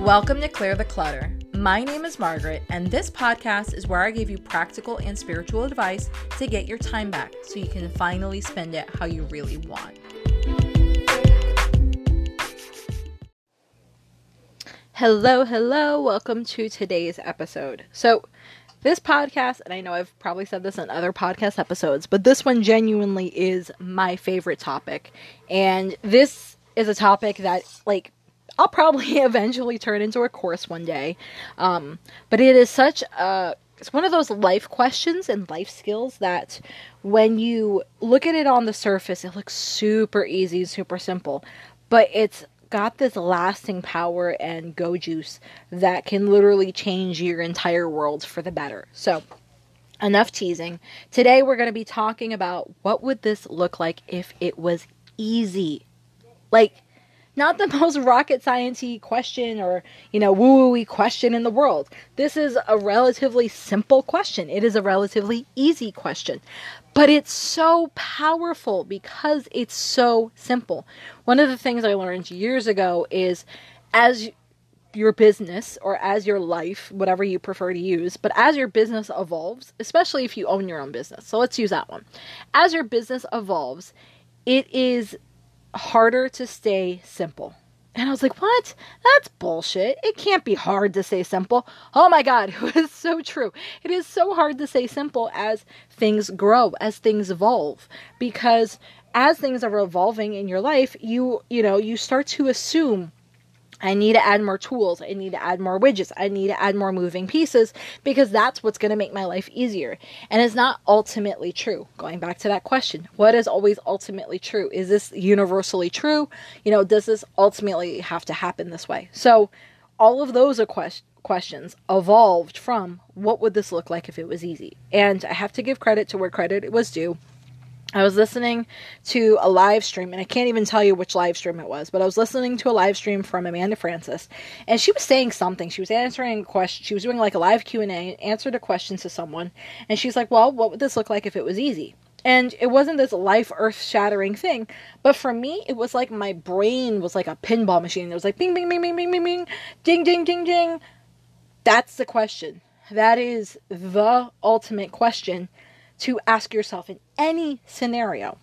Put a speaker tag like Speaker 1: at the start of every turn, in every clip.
Speaker 1: Welcome to Clear the Clutter. My name is Margaret, and this podcast is where I give you practical and spiritual advice to get your time back so you can finally spend it how you really want. Hello, hello. Welcome to today's episode. So, this podcast, and I know I've probably said this in other podcast episodes, but this one genuinely is my favorite topic. And this is a topic that, like, I'll probably eventually turn into a course one day. Um, but it is such a it's one of those life questions and life skills that when you look at it on the surface, it looks super easy, super simple, but it's got this lasting power and go juice that can literally change your entire world for the better. So, enough teasing. Today we're going to be talking about what would this look like if it was easy. Like not the most rocket sciencey question or you know woo woo question in the world. This is a relatively simple question. It is a relatively easy question, but it's so powerful because it's so simple. One of the things I learned years ago is as your business or as your life, whatever you prefer to use, but as your business evolves, especially if you own your own business. So let's use that one. As your business evolves, it is harder to stay simple. And I was like, what? That's bullshit. It can't be hard to say simple. Oh my God, it was so true. It is so hard to say simple as things grow, as things evolve. Because as things are evolving in your life, you, you know, you start to assume I need to add more tools. I need to add more widgets. I need to add more moving pieces because that's what's going to make my life easier. And it's not ultimately true. Going back to that question, what is always ultimately true? Is this universally true? You know, does this ultimately have to happen this way? So, all of those questions evolved from what would this look like if it was easy? And I have to give credit to where credit was due. I was listening to a live stream, and I can't even tell you which live stream it was, but I was listening to a live stream from Amanda Frances, and she was saying something. She was answering a question. She was doing like a live Q and A, answered a question to someone, and she's like, "Well, what would this look like if it was easy?" And it wasn't this life earth shattering thing, but for me, it was like my brain was like a pinball machine. It was like bing, bing, bing, bing, bing, bing, bing, ding, ding, ding, ding. That's the question. That is the ultimate question to ask yourself in any scenario.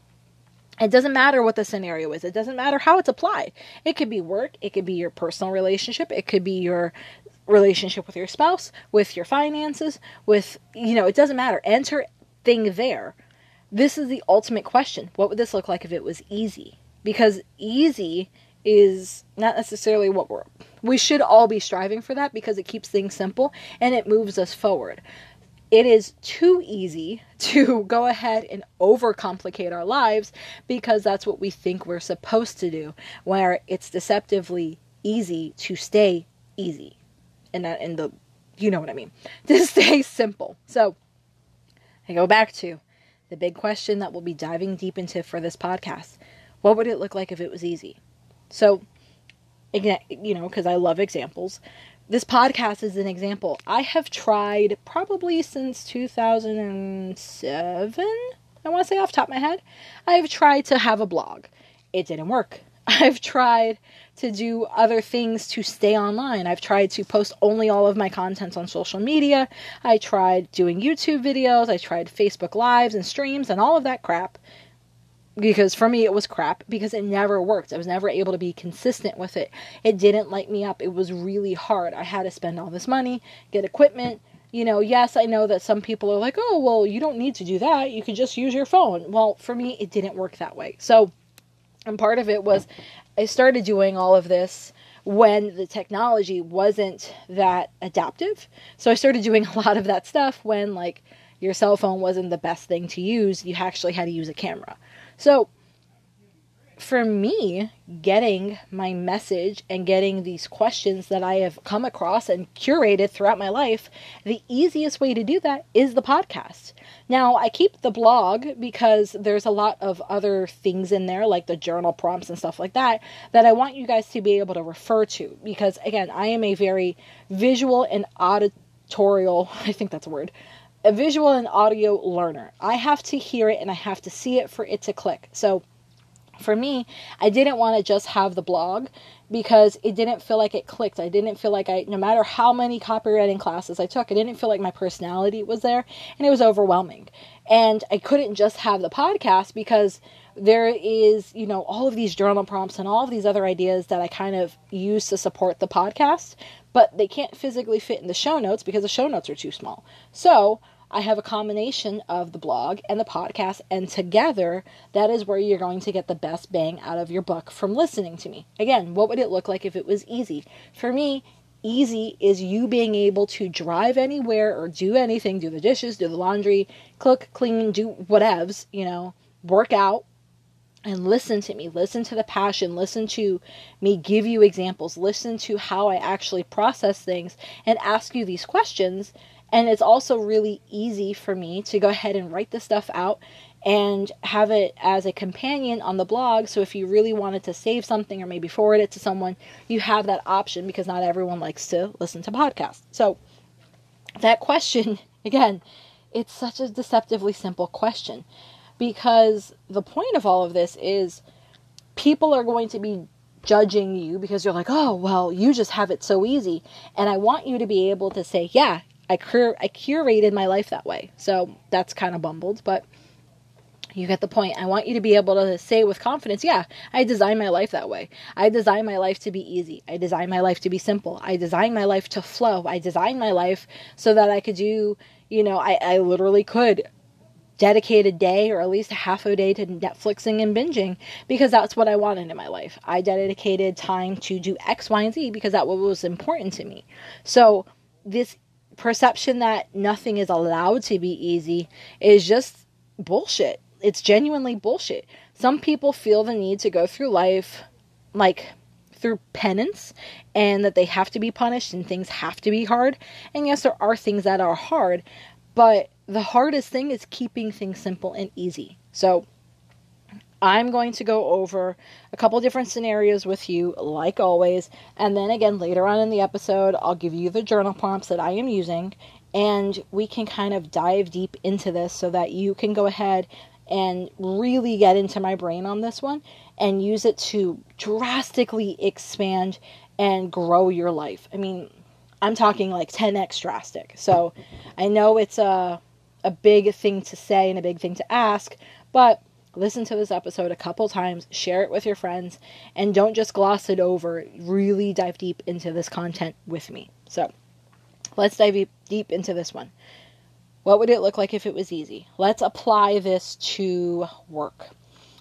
Speaker 1: It doesn't matter what the scenario is. It doesn't matter how it's applied. It could be work, it could be your personal relationship, it could be your relationship with your spouse, with your finances, with, you know, it doesn't matter. Enter thing there. This is the ultimate question. What would this look like if it was easy? Because easy is not necessarily what we're we should all be striving for that because it keeps things simple and it moves us forward it is too easy to go ahead and overcomplicate our lives because that's what we think we're supposed to do, where it's deceptively easy to stay easy. And that in the you know what I mean. To stay simple. So I go back to the big question that we'll be diving deep into for this podcast. What would it look like if it was easy? So again, you know, because I love examples this podcast is an example. I have tried probably since 2007, I want to say off top of my head. I have tried to have a blog. It didn't work. I've tried to do other things to stay online. I've tried to post only all of my content on social media. I tried doing YouTube videos. I tried Facebook Lives and streams and all of that crap because for me it was crap because it never worked. I was never able to be consistent with it. It didn't light me up. It was really hard. I had to spend all this money, get equipment. You know, yes, I know that some people are like, "Oh, well, you don't need to do that. You can just use your phone." Well, for me it didn't work that way. So, and part of it was I started doing all of this when the technology wasn't that adaptive. So I started doing a lot of that stuff when like your cell phone wasn't the best thing to use. You actually had to use a camera. So, for me, getting my message and getting these questions that I have come across and curated throughout my life, the easiest way to do that is the podcast. Now, I keep the blog because there's a lot of other things in there, like the journal prompts and stuff like that, that I want you guys to be able to refer to. Because, again, I am a very visual and auditorial, I think that's a word, a visual and audio learner. I have to hear it and I have to see it for it to click. So for me, I didn't want to just have the blog because it didn't feel like it clicked. I didn't feel like I, no matter how many copywriting classes I took, I didn't feel like my personality was there and it was overwhelming. And I couldn't just have the podcast because there is, you know, all of these journal prompts and all of these other ideas that I kind of use to support the podcast, but they can't physically fit in the show notes because the show notes are too small. So, I have a combination of the blog and the podcast, and together, that is where you're going to get the best bang out of your book from listening to me. Again, what would it look like if it was easy? For me, easy is you being able to drive anywhere or do anything, do the dishes, do the laundry, cook, clean, do whatevs, you know, work out, and listen to me. Listen to the passion. Listen to me give you examples. Listen to how I actually process things and ask you these questions and it's also really easy for me to go ahead and write the stuff out and have it as a companion on the blog. So if you really wanted to save something or maybe forward it to someone, you have that option because not everyone likes to listen to podcasts. So that question, again, it's such a deceptively simple question because the point of all of this is people are going to be judging you because you're like, oh, well, you just have it so easy. And I want you to be able to say, yeah, I cur- I curated my life that way. So that's kind of bumbled, but you get the point. I want you to be able to say with confidence, yeah, I designed my life that way. I designed my life to be easy. I designed my life to be simple. I designed my life to flow. I designed my life so that I could do, you know, I, I literally could dedicate a day or at least a half a day to Netflixing and binging because that's what I wanted in my life. I dedicated time to do X, Y, and Z because that was important to me. So this perception that nothing is allowed to be easy is just bullshit. It's genuinely bullshit. Some people feel the need to go through life like through penance and that they have to be punished and things have to be hard. And yes, there are things that are hard, but the hardest thing is keeping things simple and easy. So I'm going to go over a couple different scenarios with you, like always. And then again, later on in the episode, I'll give you the journal prompts that I am using. And we can kind of dive deep into this so that you can go ahead and really get into my brain on this one and use it to drastically expand and grow your life. I mean, I'm talking like 10x drastic. So I know it's a, a big thing to say and a big thing to ask, but listen to this episode a couple times, share it with your friends, and don't just gloss it over. Really dive deep into this content with me. So, let's dive deep into this one. What would it look like if it was easy? Let's apply this to work.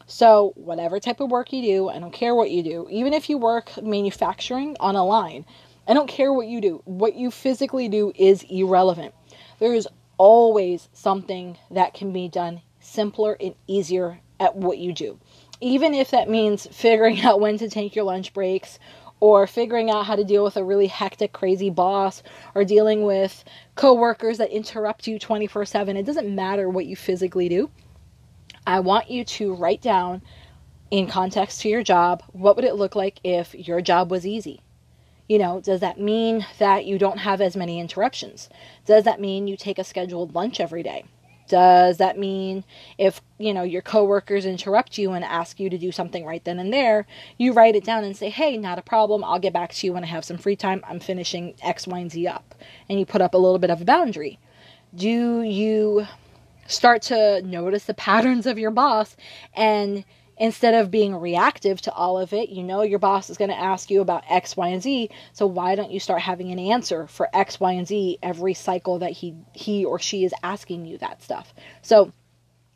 Speaker 1: So, whatever type of work you do, I don't care what you do, even if you work manufacturing on a line, I don't care what you do. What you physically do is irrelevant. There is always something that can be done simpler and easier at what you do. Even if that means figuring out when to take your lunch breaks or figuring out how to deal with a really hectic, crazy boss or dealing with coworkers that interrupt you 24 7. It doesn't matter what you physically do. I want you to write down in context to your job what would it look like if your job was easy? You know, does that mean that you don't have as many interruptions? Does that mean you take a scheduled lunch every day? Does that mean if, you know, your coworkers interrupt you and ask you to do something right then and there, you write it down and say, "Hey, not a problem. I'll get back to you when I have some free time. I'm finishing X, Y, and Z up." And you put up a little bit of a boundary. Do you start to notice the patterns of your boss and instead of being reactive to all of it, you know your boss is going to ask you about X, Y, and Z. So why don't you start having an answer for X, Y, and Z every cycle that he he or she is asking you that stuff? So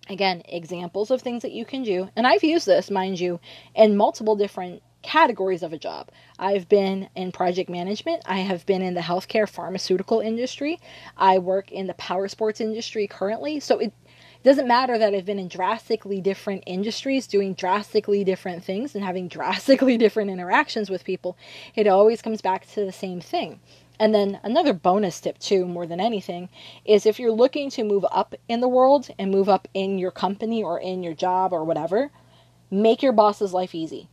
Speaker 1: again, examples of things that you can do. And I've used this, mind you, in multiple different categories of a job. I've been in project management. I have been in the healthcare pharmaceutical industry. I work in the power sports industry currently. So it doesn't matter that I've been in drastically different industries, doing drastically different things, and having drastically different interactions with people. It always comes back to the same thing. And then another bonus tip, too, more than anything, is if you're looking to move up in the world and move up in your company or in your job or whatever, make your boss's life easy.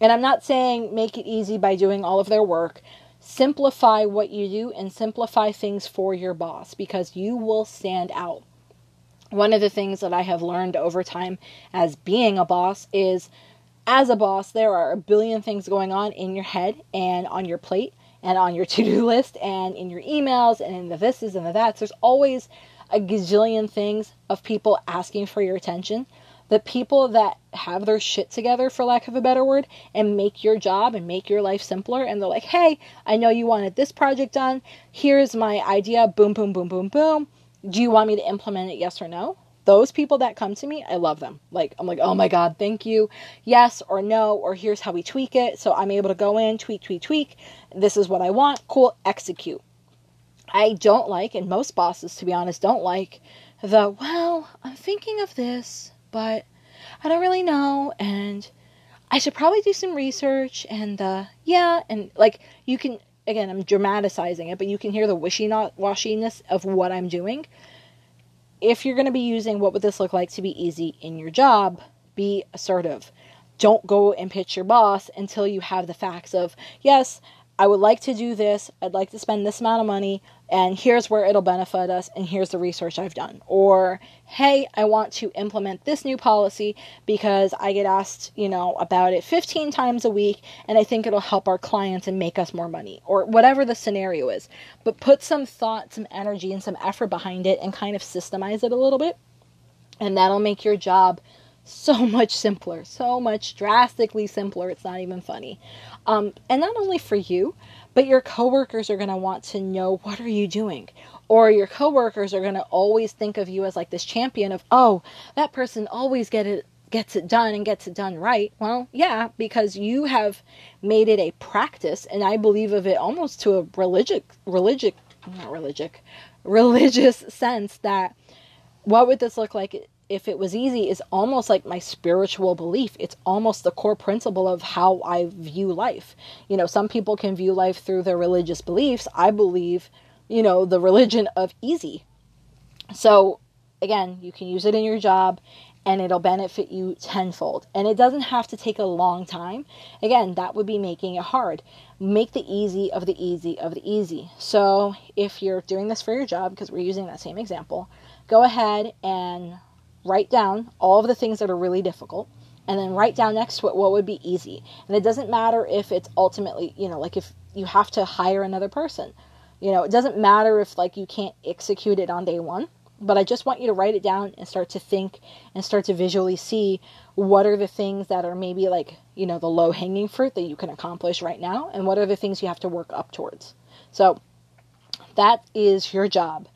Speaker 1: And I'm not saying make it easy by doing all of their work. Simplify what you do and simplify things for your boss because you will stand out. One of the things that I have learned over time as being a boss is as a boss, there are a billion things going on in your head and on your plate and on your to do list and in your emails and in the thises and the that's. There's always a gazillion things of people asking for your attention. The people that have their shit together, for lack of a better word, and make your job and make your life simpler, and they're like, hey, I know you wanted this project done. Here's my idea. Boom, boom, boom, boom, boom. Do you want me to implement it? Yes or no? those people that come to me, I love them. Like, I'm like, oh my God, thank you. Yes or no, or here's how we tweak it. So I'm able to go in, tweak, tweak, tweak. This is what I want. Cool, execute. I don't like, and most bosses, to be honest, don't like the, well, I'm thinking of this, but I don't really know. And I should probably do some research. And, uh, yeah, and like, you can, again, I'm dramatizing it, but you can hear the wishy washiness of what I'm doing if you're going to be using what would this look like to be easy in your job, be assertive. Don't go and pitch your boss until you have the facts of, yes, I would like to do this. I'd like to spend this amount of money and here's where it'll benefit us and here's the research I've done. Or, hey, I want to implement this new policy because I get asked, you know, about it 15 times a week and I think it'll help our clients and make us more money or whatever the scenario is. But put some thought, some energy and some effort behind it and kind of systemize it a little bit. And that'll make your job so much simpler, so much drastically simpler. It's not even funny. Um, and not only for you, but your coworkers are going to want to know what are you doing? Or your coworkers are going to always think of you as like this champion of, "Oh, that person always get it gets it done and gets it done right." Well, yeah, because you have made it a practice and I believe of it almost to a religious religious not religious religious sense that what would this look like if it was easy is almost like my spiritual belief. It's almost the core principle of how I view life. You know, some people can view life through their religious beliefs. I believe, you know, the religion of easy. So, again, you can use it in your job and it'll benefit you tenfold. And it doesn't have to take a long time. Again, that would be making it hard. Make the easy of the easy of the easy. So, if you're doing this for your job, because we're using that same example, go ahead and write down all of the things that are really difficult and then write down next to it what would be easy. And it doesn't matter if it's ultimately, you know, like if you have to hire another person. You know, it doesn't matter if like you can't execute it on day 1, but I just want you to write it down and start to think and start to visually see what are the things that are maybe like, you know, the low-hanging fruit that you can accomplish right now and what are the things you have to work up towards. So, that is your job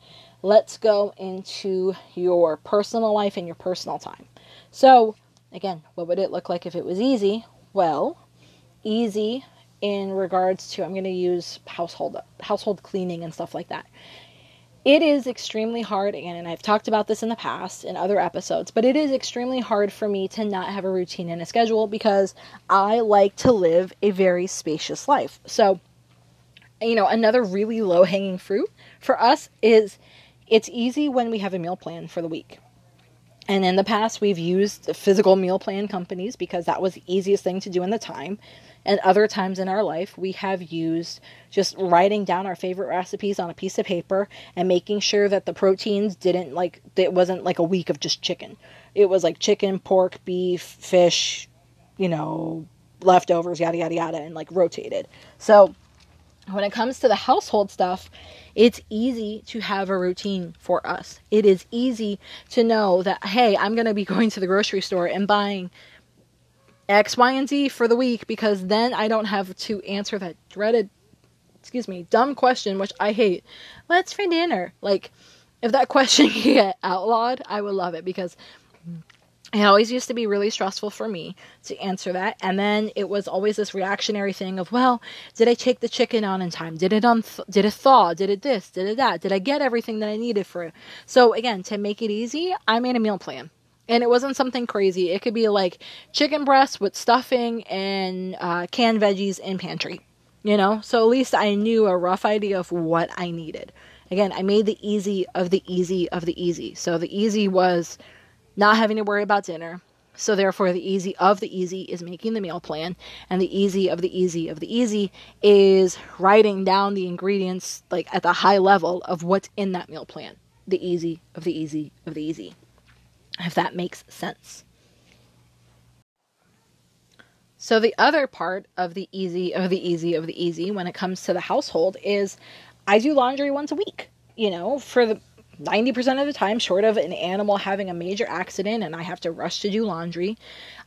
Speaker 1: let's go into your personal life and your personal time. So, again, what would it look like if it was easy? Well, easy in regards to I'm going to use household household cleaning and stuff like that. It is extremely hard and I've talked about this in the past in other episodes, but it is extremely hard for me to not have a routine and a schedule because I like to live a very spacious life. So, you know, another really low hanging fruit for us is it's easy when we have a meal plan for the week. And in the past, we've used physical meal plan companies because that was the easiest thing to do in the time. And other times in our life, we have used just writing down our favorite recipes on a piece of paper and making sure that the proteins didn't like, it wasn't like a week of just chicken. It was like chicken, pork, beef, fish, you know, leftovers, yada, yada, yada, and like rotated. So when it comes to the household stuff, it's easy to have a routine for us. It is easy to know that, hey, I'm going to be going to the grocery store and buying X, Y, and Z for the week because then I don't have to answer that dreaded, excuse me, dumb question, which I hate. What's for dinner? Like, if that question get outlawed, I would love it because it always used to be really stressful for me to answer that. And then it was always this reactionary thing of well did i take the chicken on in time? Did it on th- did it thaw? Did it this? Did it that? Did i get everything that i needed for it? So again to make it easy i made a meal plan. And it wasn't something crazy. It could be like chicken breast with stuffing and uh, canned veggies in pantry you know? So at least i knew a rough idea of what i needed. Again i made the easy of the easy of the easy. So the easy was not having to worry about dinner. So therefore the easy of the easy is making the meal plan and the easy of the easy of the easy is writing down the ingredients like at the high level of what's in that meal plan. The easy of the easy of the easy. if that makes sense. So the other part of the easy of the easy of the easy when it comes to the household is I do laundry once a week. You know, for the 90% of the time, short of an animal having a major accident and I have to rush to do laundry,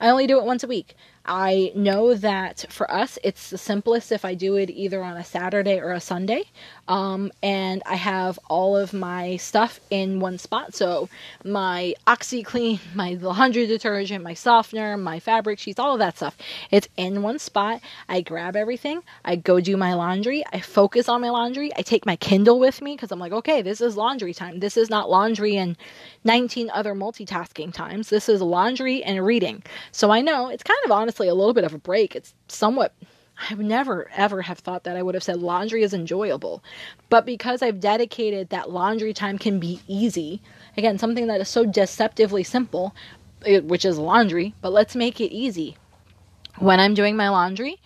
Speaker 1: I only do it once a week. I know that for us, it's the simplest if I do it either on a Saturday or a Sunday. Um, and I have all of my stuff in one spot. So my OxiClean, my laundry detergent, my softener, my fabric sheets, all of that stuff. It's in one spot. I grab everything. I go do my laundry. I focus on my laundry. I take my Kindle with me because I'm like, okay, this is laundry time. This is not laundry and 19 other multitasking times. This is laundry and reading. So I know it's kind of honestly a little bit of a break. It's somewhat I would never ever have thought that I would have said laundry is enjoyable. But because I've dedicated that laundry time can be easy, again, something that is so deceptively simple, which is laundry, but let's make it easy. When I'm doing my laundry,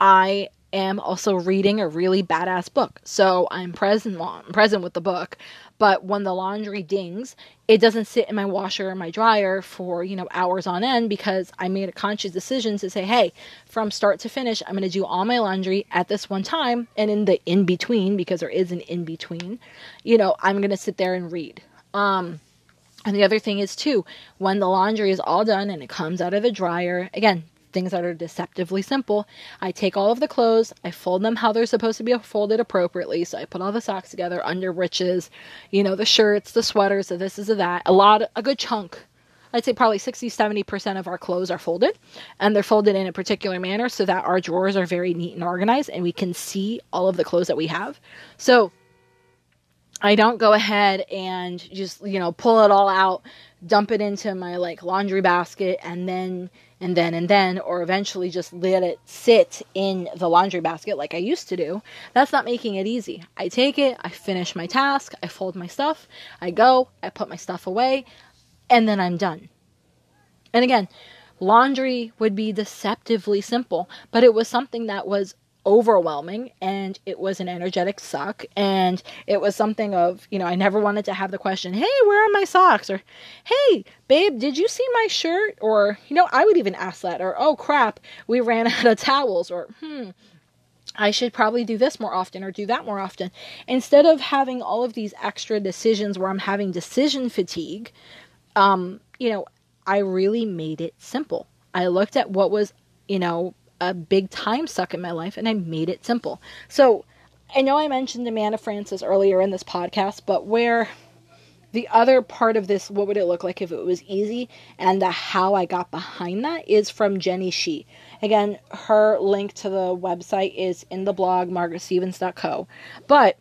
Speaker 1: I am also reading a really badass book. So I'm present I'm present with the book, but when the laundry dings, it doesn't sit in my washer or my dryer for, you know, hours on end because I made a conscious decision to say, "Hey, from start to finish, I'm going to do all my laundry at this one time and in the in between because there is an in between, you know, I'm going to sit there and read." Um and the other thing is too, when the laundry is all done and it comes out of the dryer, again, things that are deceptively simple. I take all of the clothes, I fold them how they're supposed to be folded appropriately. So I put all the socks together, under riches, you know, the shirts, the sweaters, the this is a that. A lot, a good chunk. I'd say probably 60 70% of our clothes are folded and they're folded in a particular manner so that our drawers are very neat and organized and we can see all of the clothes that we have. So I don't go ahead and just, you know, pull it all out, dump it into my like laundry basket and then and then and then or eventually just let it sit in the laundry basket like I used to do. That's not making it easy. I take it, I finish my task, I fold my stuff, I go, I put my stuff away, and then I'm done. And again, laundry would be deceptively simple, but it was something that was overwhelming and it was an energetic suck and it was something of you know i never wanted to have the question hey where are my socks or hey babe did you see my shirt or you know i would even ask that or oh crap we ran out of towels or hmm I should probably do this more often or do that more often. Instead of having all of these extra decisions where I'm having decision fatigue, um, you know, I really made it simple. I looked at what was, you know, a big time suck in my life and I made it simple. So I know I mentioned Amanda Frances earlier in this podcast, but where the other part of this, what would it look like if it was easy, and the how I got behind that is from Jenny Shih. Again, her link to the website is in the blog margaretstevens.co. But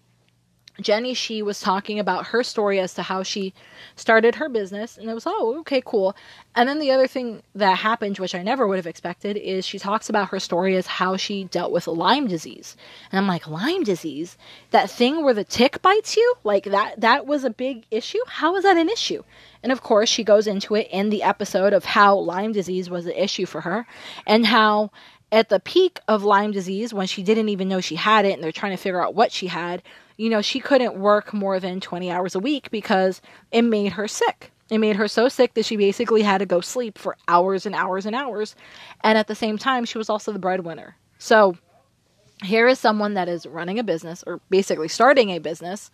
Speaker 1: Jenny Shih was talking about her story as to how she started her business, and it was, oh, okay, cool. And then the other thing that happened, which I never would have expected, is she talks about her story as how she dealt with Lyme disease. And I'm like, Lyme disease? That thing where the tick bites you? Like that that was a big issue? How is that an issue? And of course, she goes into it in the episode of how Lyme disease was an issue for her and how at the peak of Lyme disease, when she didn't even know she had it and they're trying to figure out what she had, you know, she couldn't work more than 20 hours a week because it made her sick. It made her so sick that she basically had to go sleep for hours and hours and hours. And at the same time, she was also the breadwinner. So here is someone that is running a business or basically starting a business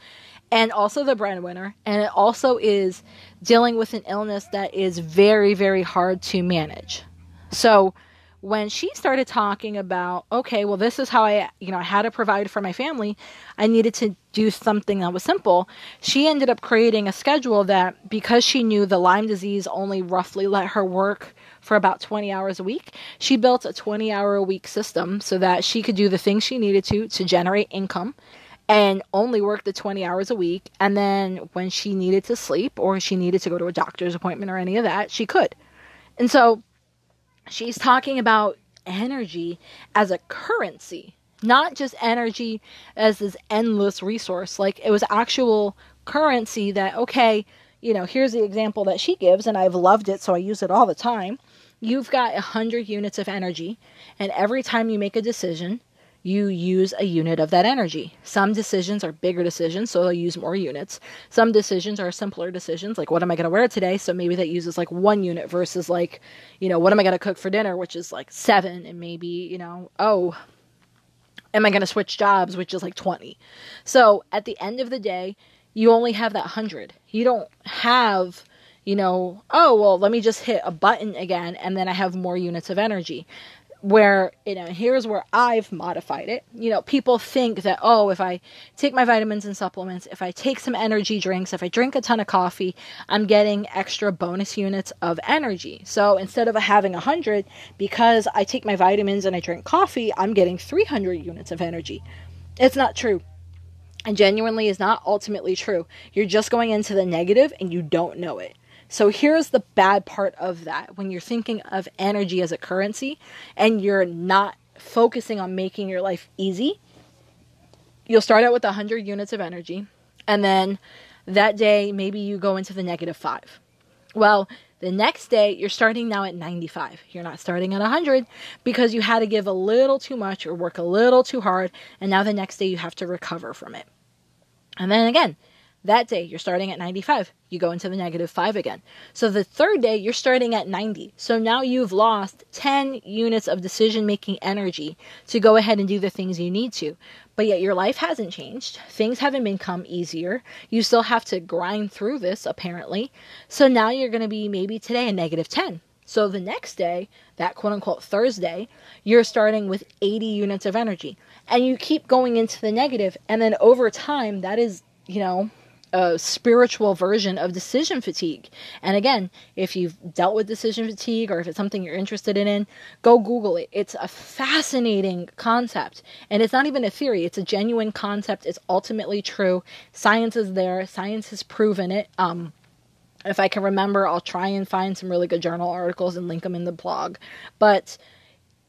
Speaker 1: and also the breadwinner. And it also is dealing with an illness that is very, very hard to manage. So, when she started talking about okay well this is how i you know i had to provide for my family. I needed to do something that was simple. She ended up creating a schedule that because she knew the lyme disease only roughly let her work for about 20 hours a week she built a 20 hour a week system so that she could do the things she needed to to generate income and only work the 20 hours a week. And then when she needed to sleep or she needed to go to a doctor's appointment or any of that she could. And so she's talking about energy as a currency, not just energy as this endless resource. Like it was actual currency that, okay, you know, here's the example that she gives, and I've loved it, so I use it all the time. You've got a hundred units of energy, and every time you make a decision, you use a unit of that energy. Some decisions are bigger decisions, so they'll use more units. Some decisions are simpler decisions, like what am I going to wear today? So maybe that uses like one unit versus like, you know, what am I going to cook for dinner, which is like seven, and maybe, you know, oh, am I going to switch jobs, which is like 20. So at the end of the day, you only have that 100. You don't have you know, oh, well, let me just hit a button again and then I have more units of energy where you know here's where i've modified it. You know people think that oh if i take my vitamins and supplements if i take some energy drinks if i drink a ton of coffee i'm getting extra bonus units of energy. So instead of having 100 because i take my vitamins and i drink coffee i'm getting 300 units of energy. It's not true. And genuinely is not ultimately true. You're just going into the negative and you don't know it so here's the bad part of that when you're thinking of energy as a currency and you're not focusing on making your life easy. You'll start out with 100 units of energy, and then that day, maybe you go into the negative five. Well, the next day, you're starting now at 95. You're not starting at 100 because you had to give a little too much or work a little too hard, and now the next day you have to recover from it. And then again, that day, you're starting at 95. You go into the negative 5 again. So the third day, you're starting at 90. So now you've lost 10 units of decision making energy to go ahead and do the things you need to. But yet your life hasn't changed. Things haven't become easier. You still have to grind through this, apparently. So now you're going to be maybe today a negative 10. So the next day, that quote unquote Thursday, you're starting with 80 units of energy. And you keep going into the negative, and then over time, that is, you know, a spiritual version of decision fatigue. And again, if you've dealt with decision fatigue or if it's something you're interested in, go Google it. It's a fascinating concept. And it's not even a theory, it's a genuine concept. It's ultimately true. Science is there, science has proven it. Um, if I can remember, I'll try and find some really good journal articles and link them in the blog. But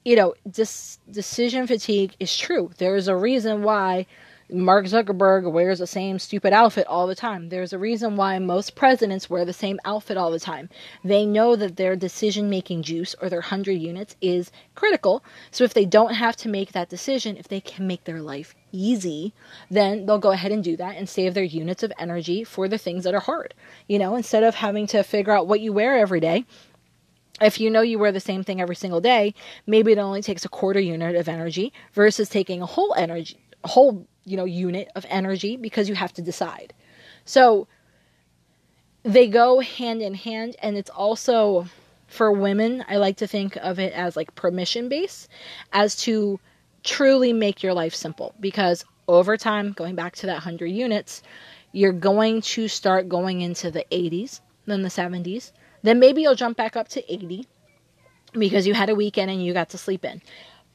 Speaker 1: you know, dis- decision fatigue is true. There is a reason why Mark Zuckerberg wears the same stupid outfit all the time. There's a reason why most presidents wear the same outfit all the time. They know that their decision making juice or their 100 units is critical. So if they don't have to make that decision, if they can make their life easy, then they'll go ahead and do that and save their units of energy for the things that are hard. You know, instead of having to figure out what you wear every day, if you know you wear the same thing every single day, maybe it only takes a quarter unit of energy versus taking a whole energy whole you know unit of energy because you have to decide. So they go hand in hand and it's also for women i like to think of it as like permission base as to truly make your life simple because over time going back to that 100 units you're going to start going into the 80s then the 70s then maybe you'll jump back up to 80 because you had a weekend and you got to sleep in.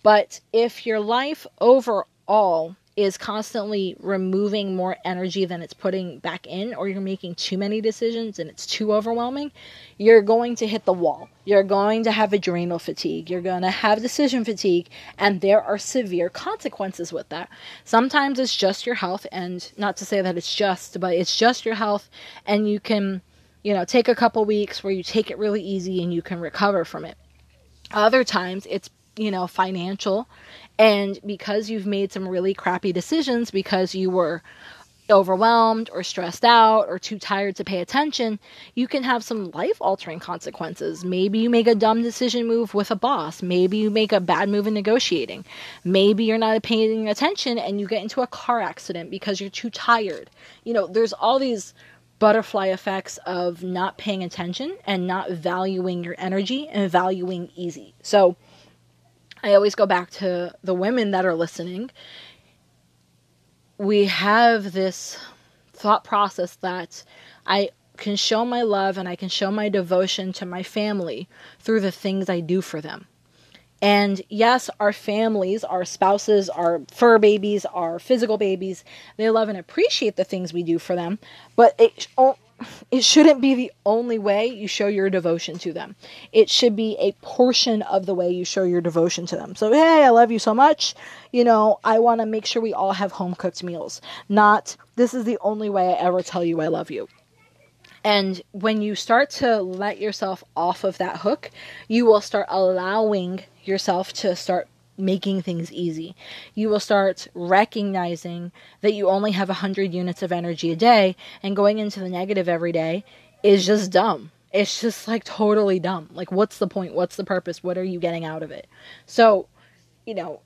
Speaker 1: But if your life overall is constantly removing more energy than it's putting back in, or you're making too many decisions and it's too overwhelming, you're going to hit the wall. You're going to have adrenal fatigue. You're going to have decision fatigue, and there are severe consequences with that. Sometimes it's just your health, and not to say that it's just, but it's just your health, and you can, you know, take a couple weeks where you take it really easy and you can recover from it. Other times it's you know, financial. And because you've made some really crappy decisions because you were overwhelmed or stressed out or too tired to pay attention, you can have some life altering consequences. Maybe you make a dumb decision move with a boss. Maybe you make a bad move in negotiating. Maybe you're not paying attention and you get into a car accident because you're too tired. You know, there's all these butterfly effects of not paying attention and not valuing your energy and valuing easy. So, I always go back to the women that are listening. We have this thought process that I can show my love and I can show my devotion to my family through the things I do for them. And yes, our families, our spouses, our fur babies, our physical babies, they love and appreciate the things we do for them, but it it shouldn't be the only way you show your devotion to them. It should be a portion of the way you show your devotion to them. So, hey, I love you so much. You know, I want to make sure we all have home cooked meals. Not, this is the only way I ever tell you I love you. And when you start to let yourself off of that hook, you will start allowing yourself to start making things easy. You will start recognizing that you only have 100 units of energy a day and going into the negative every day is just dumb. It's just like totally dumb. Like, what's the point? What's the purpose? What are you getting out of it? So, you know,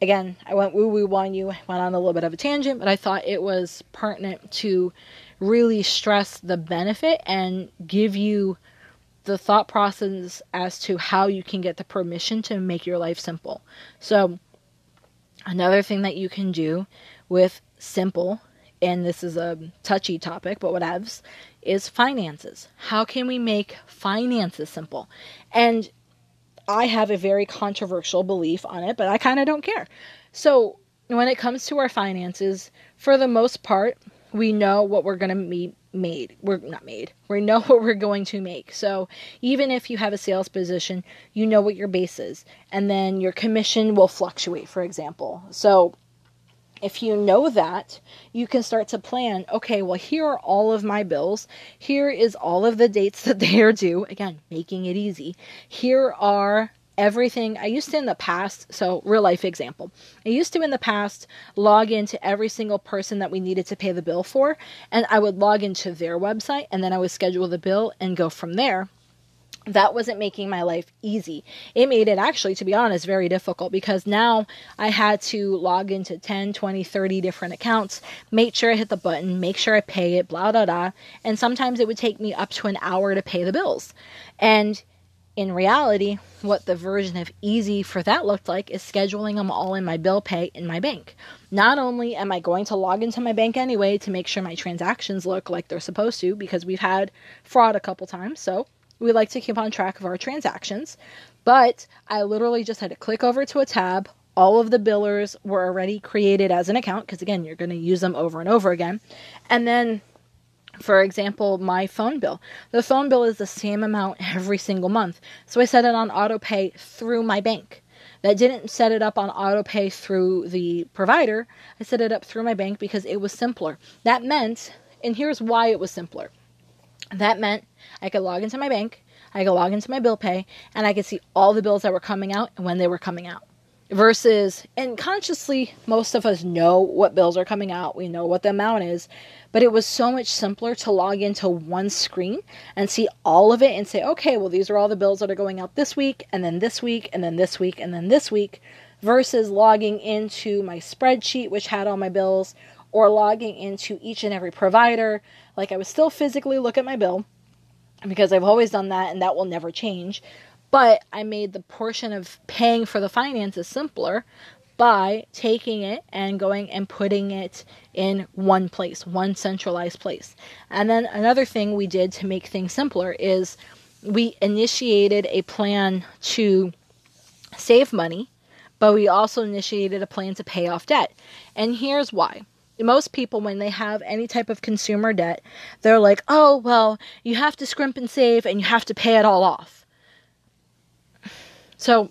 Speaker 1: again, I went woo woo on you, went on a little bit of a tangent, but I thought it was pertinent to really stress the benefit and give you the thought process as to how you can get the permission to make your life simple. So, another thing that you can do with simple, and this is a touchy topic, but whatevs, is finances. How can we make finances simple? And I have a very controversial belief on it, but I kind of don't care. So, when it comes to our finances, for the most part, we know what we're going to be made. We're not made. We know what we're going to make. So even if you have a sales position, you know what your base is. And then your commission will fluctuate, for example. So if you know that, you can start to plan okay, well, here are all of my bills. Here is all of the dates that they are due. Again, making it easy. Here are everything. I used to in the past, so real life example. I used to in the past log into every single person that we needed to pay the bill for, and I would log into their website and then I would schedule the bill and go from there. That wasn't making my life easy. It made it actually, to be honest, very difficult because now I had to log into 10, 20, 30 different accounts, make sure I hit the button, make sure I pay it, blah, blah, blah. And sometimes it would take me up to an hour to pay the bills. And in reality, what the version of easy for that looked like is scheduling them all in my bill pay in my bank. Not only am I going to log into my bank anyway to make sure my transactions look like they're supposed to, because we've had fraud a couple times, so we like to keep on track of our transactions, but I literally just had to click over to a tab. All of the billers were already created as an account because, again, you're going to use them over and over again. And then for example, my phone bill. The phone bill is the same amount every single month. So I set it on auto pay through my bank. That didn't set it up on auto pay through the provider. I set it up through my bank because it was simpler. That meant, and here's why it was simpler. That meant I could log into my bank, I could log into my bill pay, and I could see all the bills that were coming out and when they were coming out versus and consciously most of us know what bills are coming out. We know what the amount is. But it was so much simpler to log into one screen and see all of it and say okay well these are all the bills that are going out this week and then this week and then this week and then this week versus logging into my spreadsheet which had all my bills or logging into each and every provider. Like i would still physically look at my bill because I've always done that and that will never change but I made the portion of paying for the finances simpler by taking it and going and putting it in one place, one centralized place. And then another thing we did to make things simpler is we initiated a plan to save money, but we also initiated a plan to pay off debt. And here's why. Most people, when they have any type of consumer debt, they're like, oh, well, you have to scrimp and save and you have to pay it all off. So,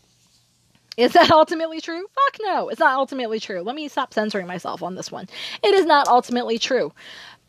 Speaker 1: is that ultimately true? Fuck no, it's not ultimately true. Let me stop censoring myself on this one. It is not ultimately true.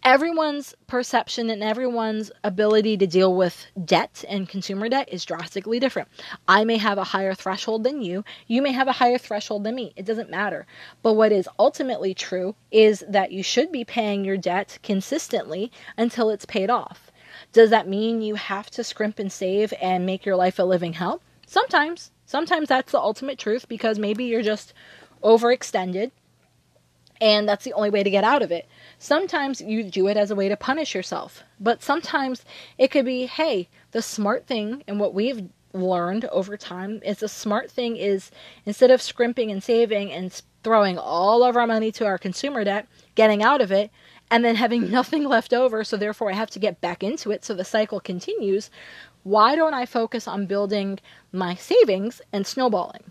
Speaker 1: Everyone's perception and everyone's ability to deal with debt and consumer debt is drastically different. I may have a higher threshold than you. You may have a higher threshold than me. It doesn't matter. But what is ultimately true is that you should be paying your debt consistently until it's paid off. Does that mean you have to scrimp and save and make your life a living hell? Sometimes. Sometimes that's the ultimate truth because maybe you're just overextended and that's the only way to get out of it. Sometimes you do it as a way to punish yourself, but sometimes it could be hey, the smart thing and what we've learned over time is the smart thing is instead of scrimping and saving and throwing all of our money to our consumer debt, getting out of it, and then having nothing left over, so therefore I have to get back into it so the cycle continues why don't I focus on building my savings and snowballing?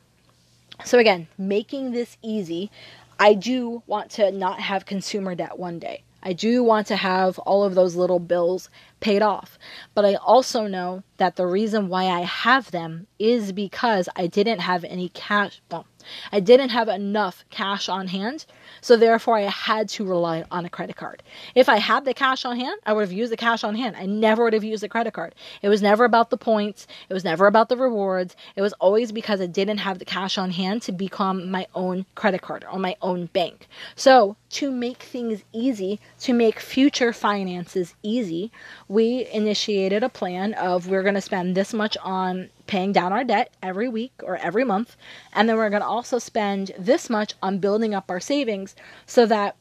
Speaker 1: So, again, making this easy, I do want to not have consumer debt one day. I do want to have all of those little bills paid off. But I also know that the reason why I have them is because I didn't have any cash. Well, I didn't have enough cash on hand, so therefore I had to rely on a credit card. If I had the cash on hand, I would have used the cash on hand. I never would have used a credit card. It was never about the points, it was never about the rewards. It was always because I didn't have the cash on hand to become my own credit card or my own bank. So, to make things easy, to make future finances easy, we initiated a plan of we're going to spend this much on paying down our debt every week or every month. And then we're going to also spend this much on building up our savings so that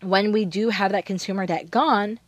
Speaker 1: when we do have that consumer debt gone,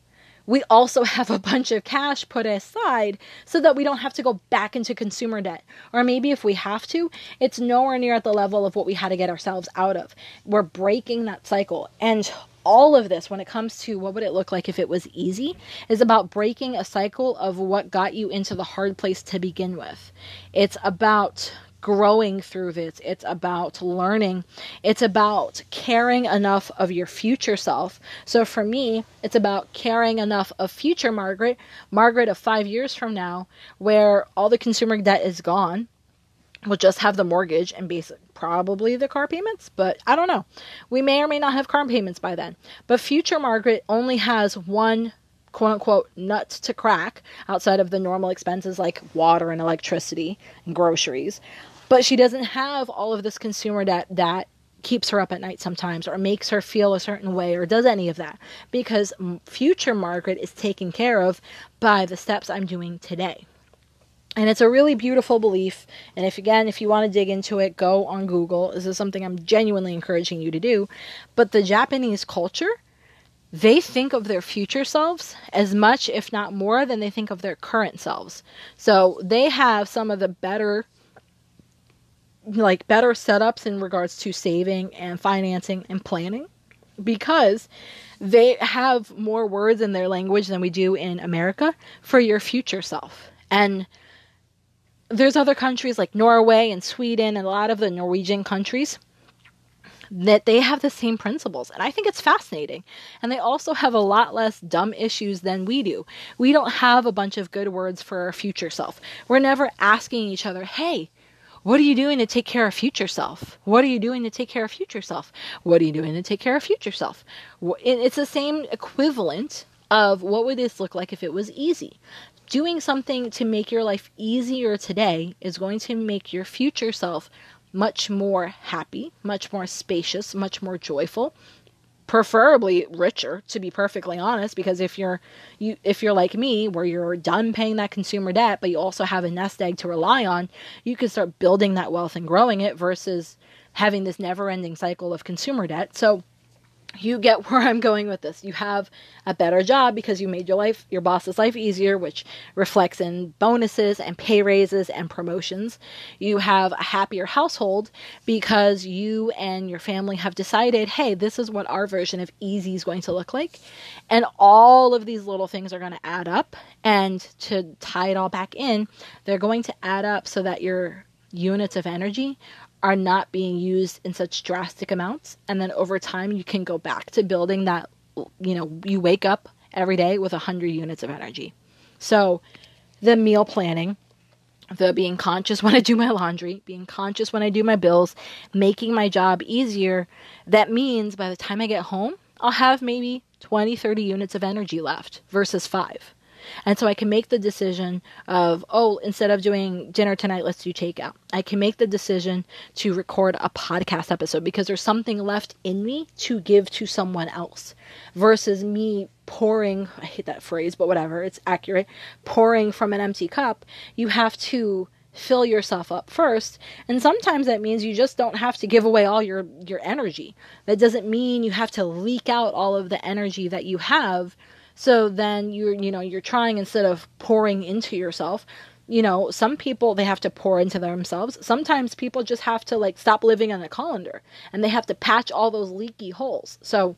Speaker 1: we also have a bunch of cash put aside so that we don't have to go back into consumer debt. Or maybe if we have to, it's nowhere near at the level of what we had to get ourselves out of. We're breaking that cycle. And all of this when it comes to what would it look like if it was easy is about breaking a cycle of what got you into the hard place to begin with. It's about growing through this. It's about learning. It's about caring enough of your future self. So for me, it's about caring enough of future Margaret, Margaret of five years from now, where all the consumer debt is gone. We'll just have the mortgage and basic probably the car payments, but I don't know. We may or may not have car payments by then. But future Margaret only has one quote unquote nut to crack outside of the normal expenses like water and electricity and groceries. But she doesn't have all of this consumer debt that keeps her up at night sometimes or makes her feel a certain way or does any of that because future Margaret is taken care of by the steps I'm doing today. And it's a really beautiful belief. And if again, if you want to dig into it, go on Google. This is something I'm genuinely encouraging you to do. But the Japanese culture, they think of their future selves as much, if not more, than they think of their current selves. So they have some of the better like better setups in regards to saving and financing and planning because they have more words in their language than we do in America for your future self. And there's other countries like Norway and Sweden and a lot of the Norwegian countries that they have the same principles. And I think it's fascinating. And they also have a lot less dumb issues than we do. We don't have a bunch of good words for our future self. We're never asking each other, hey, what are you doing to take care of future self? What are you doing to take care of future self? What are you doing to take care of future self? It's the same equivalent of what would this look like if it was easy doing something to make your life easier today is going to make your future self much more happy, much more spacious, much more joyful, preferably richer to be perfectly honest because if you're you if you're like me where you're done paying that consumer debt but you also have a nest egg to rely on, you can start building that wealth and growing it versus having this never-ending cycle of consumer debt. So you get where I'm going with this. You have a better job because you made your life, your boss's life easier, which reflects in bonuses and pay raises and promotions. You have a happier household because you and your family have decided, hey, this is what our version of easy is going to look like. And all of these little things are going to add up. And to tie it all back in, they're going to add up so that your units of energy are not being used in such drastic amounts. And then over time, you can go back to building that, you know, you wake up every day with 100 units of energy. So the meal planning, the being conscious when I do my laundry, being conscious when I do my bills, making my job easier, that means by the time I get home, I'll have maybe 20, 30 units of energy left versus five. And so I can make the decision of, oh, instead of doing dinner tonight, let's do takeout. I can make the decision to record a podcast episode because there's something left in me to give to someone else versus me pouring, I hate that phrase, but whatever, it's accurate, pouring from an empty cup. You have to fill yourself up first and sometimes that means you just don't have to give away all your your energy that doesn't mean you have to leak out all of the energy that you have so then you're, you know, you're trying instead of pouring into yourself. You know, some people they have to pour into themselves. Sometimes people just have to like stop living on a colander and they have to patch all those leaky holes. So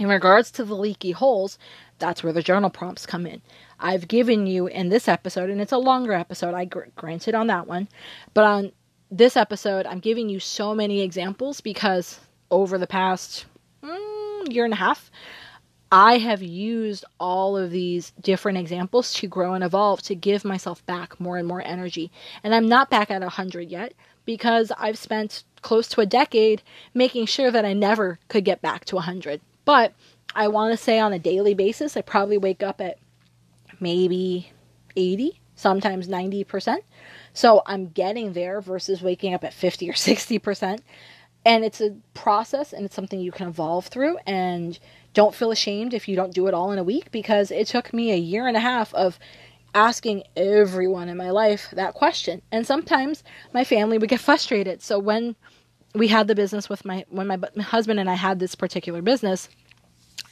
Speaker 1: in regards to the leaky holes, that's where the journal prompts come in. I've given you in this episode, and it's a longer episode, I gr- granted on that one, but on this episode, I'm giving you so many examples because over the past mm, year and a half, I have used all of these different examples to grow and evolve to give myself back more and more energy. And I'm not back at 100 yet because I've spent close to a decade making sure that I never could get back to 100. But I want to say on a daily basis, I probably wake up at maybe 80, sometimes 90%. So I'm getting there versus waking up at 50 or 60%. And it's a process and it's something you can evolve through. And don't feel ashamed if you don't do it all in a week because it took me a year and a half of asking everyone in my life that question. And sometimes my family would get frustrated. So when we had the business with my when my, husband and I had this particular business,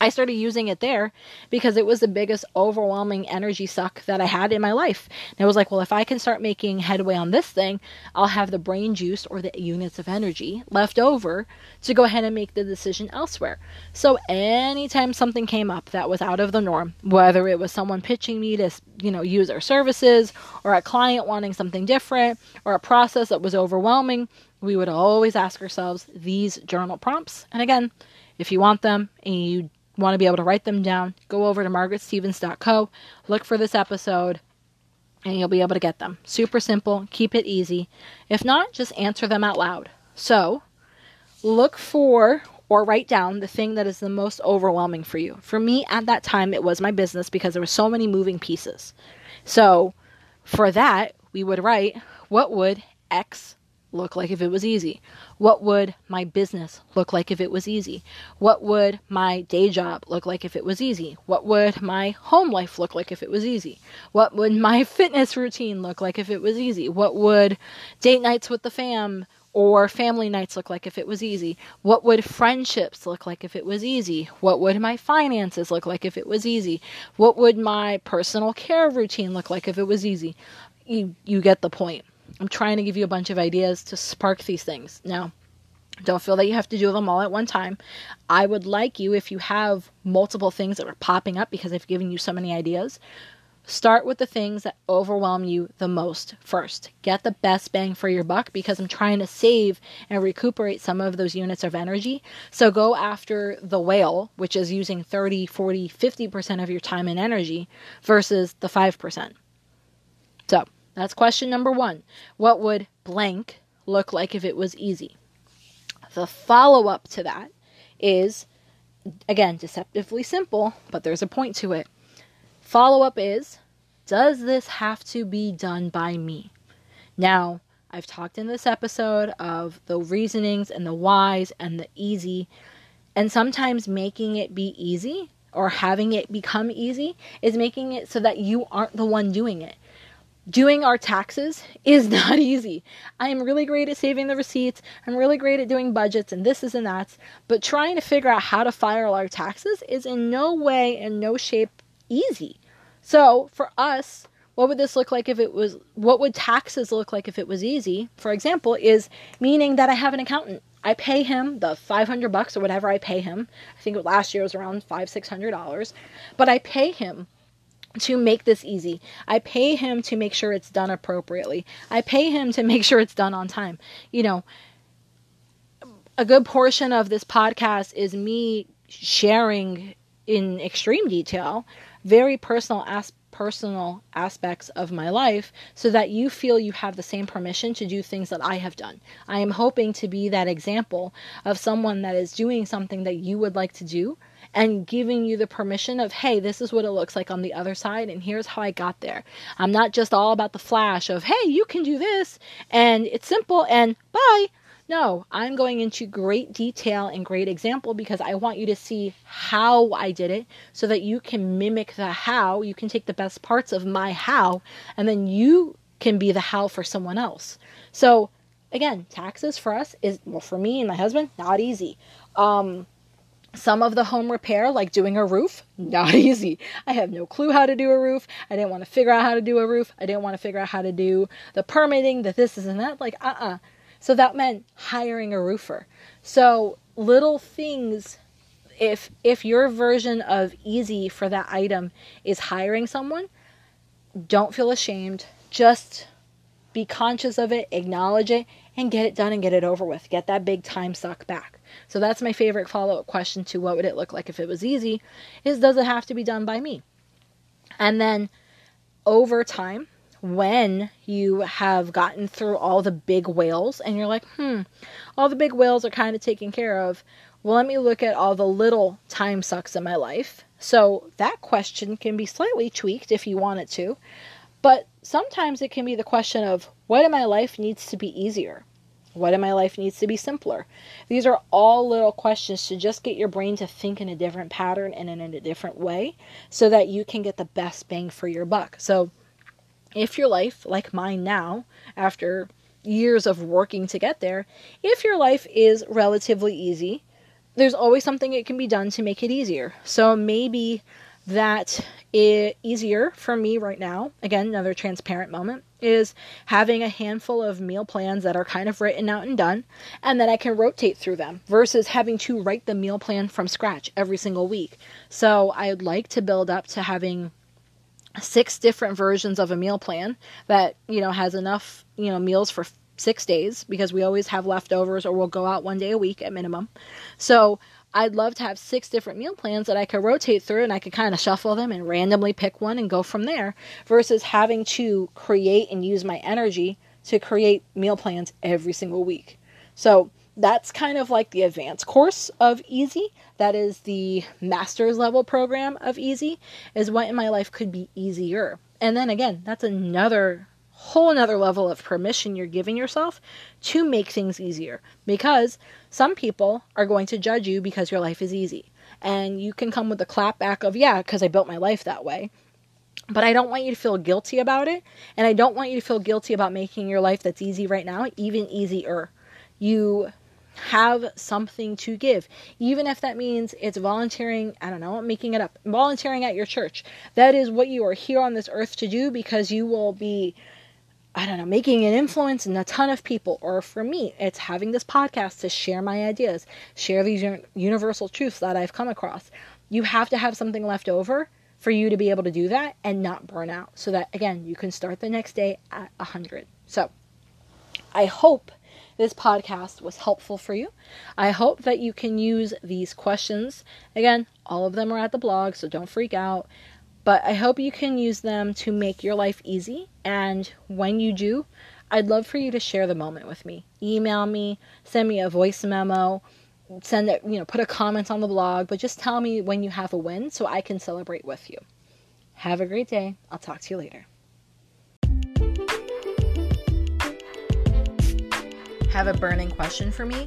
Speaker 1: I started using it there because it was the biggest overwhelming energy suck that I had in my life. And I was like, well, if I can start making headway on this thing, I'll have the brain juice or the units of energy left over to go ahead and make the decision elsewhere. So anytime something came up that was out of the norm, whether it was someone pitching me to, you know, use our services or a client wanting something different or a process that was overwhelming, we would always ask ourselves these journal prompts. And again, if you want them and you want to be able to write them down, go over to margaretstevens.co, look for this episode, and you'll be able to get them. Super simple, keep it easy. If not, just answer them out loud. So, look for or write down the thing that is the most overwhelming for you. For me at that time it was my business because there were so many moving pieces. So, for that, we would write what would X look like if it was easy? What would my business look like if it was easy? What would my day job look like if it was easy? What would my home life look like if it was easy? What would my fitness routine look like if it was easy? What would date nights with the fam or family nights look like if it was easy? What would friendships look like if it was easy? What would my finances look like if it was easy? What would my personal care routine look like if it was easy? You you get the point. I'm trying to give you a bunch of ideas to spark these things. Now, don't feel that you have to do them all at one time. I would like you, if you have multiple things that are popping up because I've given you so many ideas, start with the things that overwhelm you the most first. Get the best bang for your buck because I'm trying to save and recuperate some of those units of energy. So go after the whale, which is using 30, 40, 50% of your time and energy versus the 5%. So, that's question number one. What would blank look like if it was easy? The follow up to that is, again, deceptively simple, but there's a point to it. Follow up is, does this have to be done by me? Now, I've talked in this episode of the reasonings and the whys and the easy, and sometimes making it be easy or having it become easy is making it so that you aren't the one doing it doing our taxes is not easy. I am really great at saving the receipts. I'm really great at doing budgets and this is and that. But trying to figure out how to file our taxes is in no way and no shape easy. So for us, what would this look like if it was what would taxes look like if it was easy? For example, is meaning that I have an accountant. I pay him the 500 bucks or whatever I pay him. I think last year was around 5 600 dollars, but I pay him to make this easy. I pay him to make sure it's done appropriately. I pay him to make sure it's done on time. You know, a good portion of this podcast is me sharing in extreme detail very personal as- personal aspects of my life so that you feel you have the same permission to do things that I have done. I am hoping to be that example of someone that is doing something that you would like to do and giving you the permission of, hey, this is what it looks like on the other side, and here's how I got there. I'm not just all about the flash of, hey, you can do this, and it's simple, and bye. No, I'm going into great detail and great example because I want you to see how I did it so that you can mimic the how. You can take the best parts of my how, and then you can be the how for someone else. So, again, taxes for us is, well, for me and my husband, not easy. Um, some of the home repair, like doing a roof, not easy. I have no clue how to do a roof. I didn't want to figure out how to do a roof. I didn't want to figure out how to do the permitting, that this is and that. Like, uh uh-uh. uh. So that meant hiring a roofer. So little things if if your version of easy for that item is hiring someone, don't feel ashamed. Just be conscious of it, acknowledge it, and get it done and get it over with. Get that big time suck back. So that's my favorite follow up question to what would it look like if it was easy is does it have to be done by me? And then over time, when you have gotten through all the big whales and you're like, hmm, all the big whales are kind of taken care of. Well, let me look at all the little time sucks in my life. So that question can be slightly tweaked if you want it to. But sometimes it can be the question of what in my life needs to be easier? What in my life needs to be simpler? These are all little questions to just get your brain to think in a different pattern and in a different way so that you can get the best bang for your buck. So, if your life, like mine now, after years of working to get there, if your life is relatively easy, there's always something that can be done to make it easier. So maybe that it easier for me right now, again, another transparent moment, is having a handful of meal plans that are kind of written out and done, and that I can rotate through them versus having to write the meal plan from scratch every single week. So I'd like to build up to having six different versions of a meal plan that, you know, has enough, you know, meals for six days because we always have leftovers or we'll go out one day a week at minimum. So I'd love to have six different meal plans that I could rotate through and I could kind of shuffle them and randomly pick one and go from there versus having to create and use my energy to create meal plans every single week. So that's kind of like the advanced course of easy. That is the master's level program of easy, is what in my life could be easier. And then again, that's another whole another level of permission you're giving yourself to make things easier. Because some people are going to judge you because your life is easy. And you can come with a clap back of yeah because i built my life that way. But i don't want you to feel guilty about it. And i don't want you to feel guilty about making your life that's easy right now even easier. You have something to give. Even if that means it's volunteering i don't know making it up volunteering at your church. That is what you are here on this earth to do because you will be I don't know, making an influence in a ton of people. Or for me, it's having this podcast to share my ideas, share these universal truths that I've come across. You have to have something left over for you to be able to do that and not burn out. So that, again, you can start the next day at 100. So I hope this podcast was helpful for you. I hope that you can use these questions. Again, all of them are at the blog, so don't freak out. But I hope you can use them to make your life easy. And when you do, I'd love for you to share the moment with me. Email me, send me a voice memo, send it, you know, put a comment on the blog, but just tell me when you have a win so I can celebrate with you. Have a great day. I'll talk to you later. Have a burning question for me?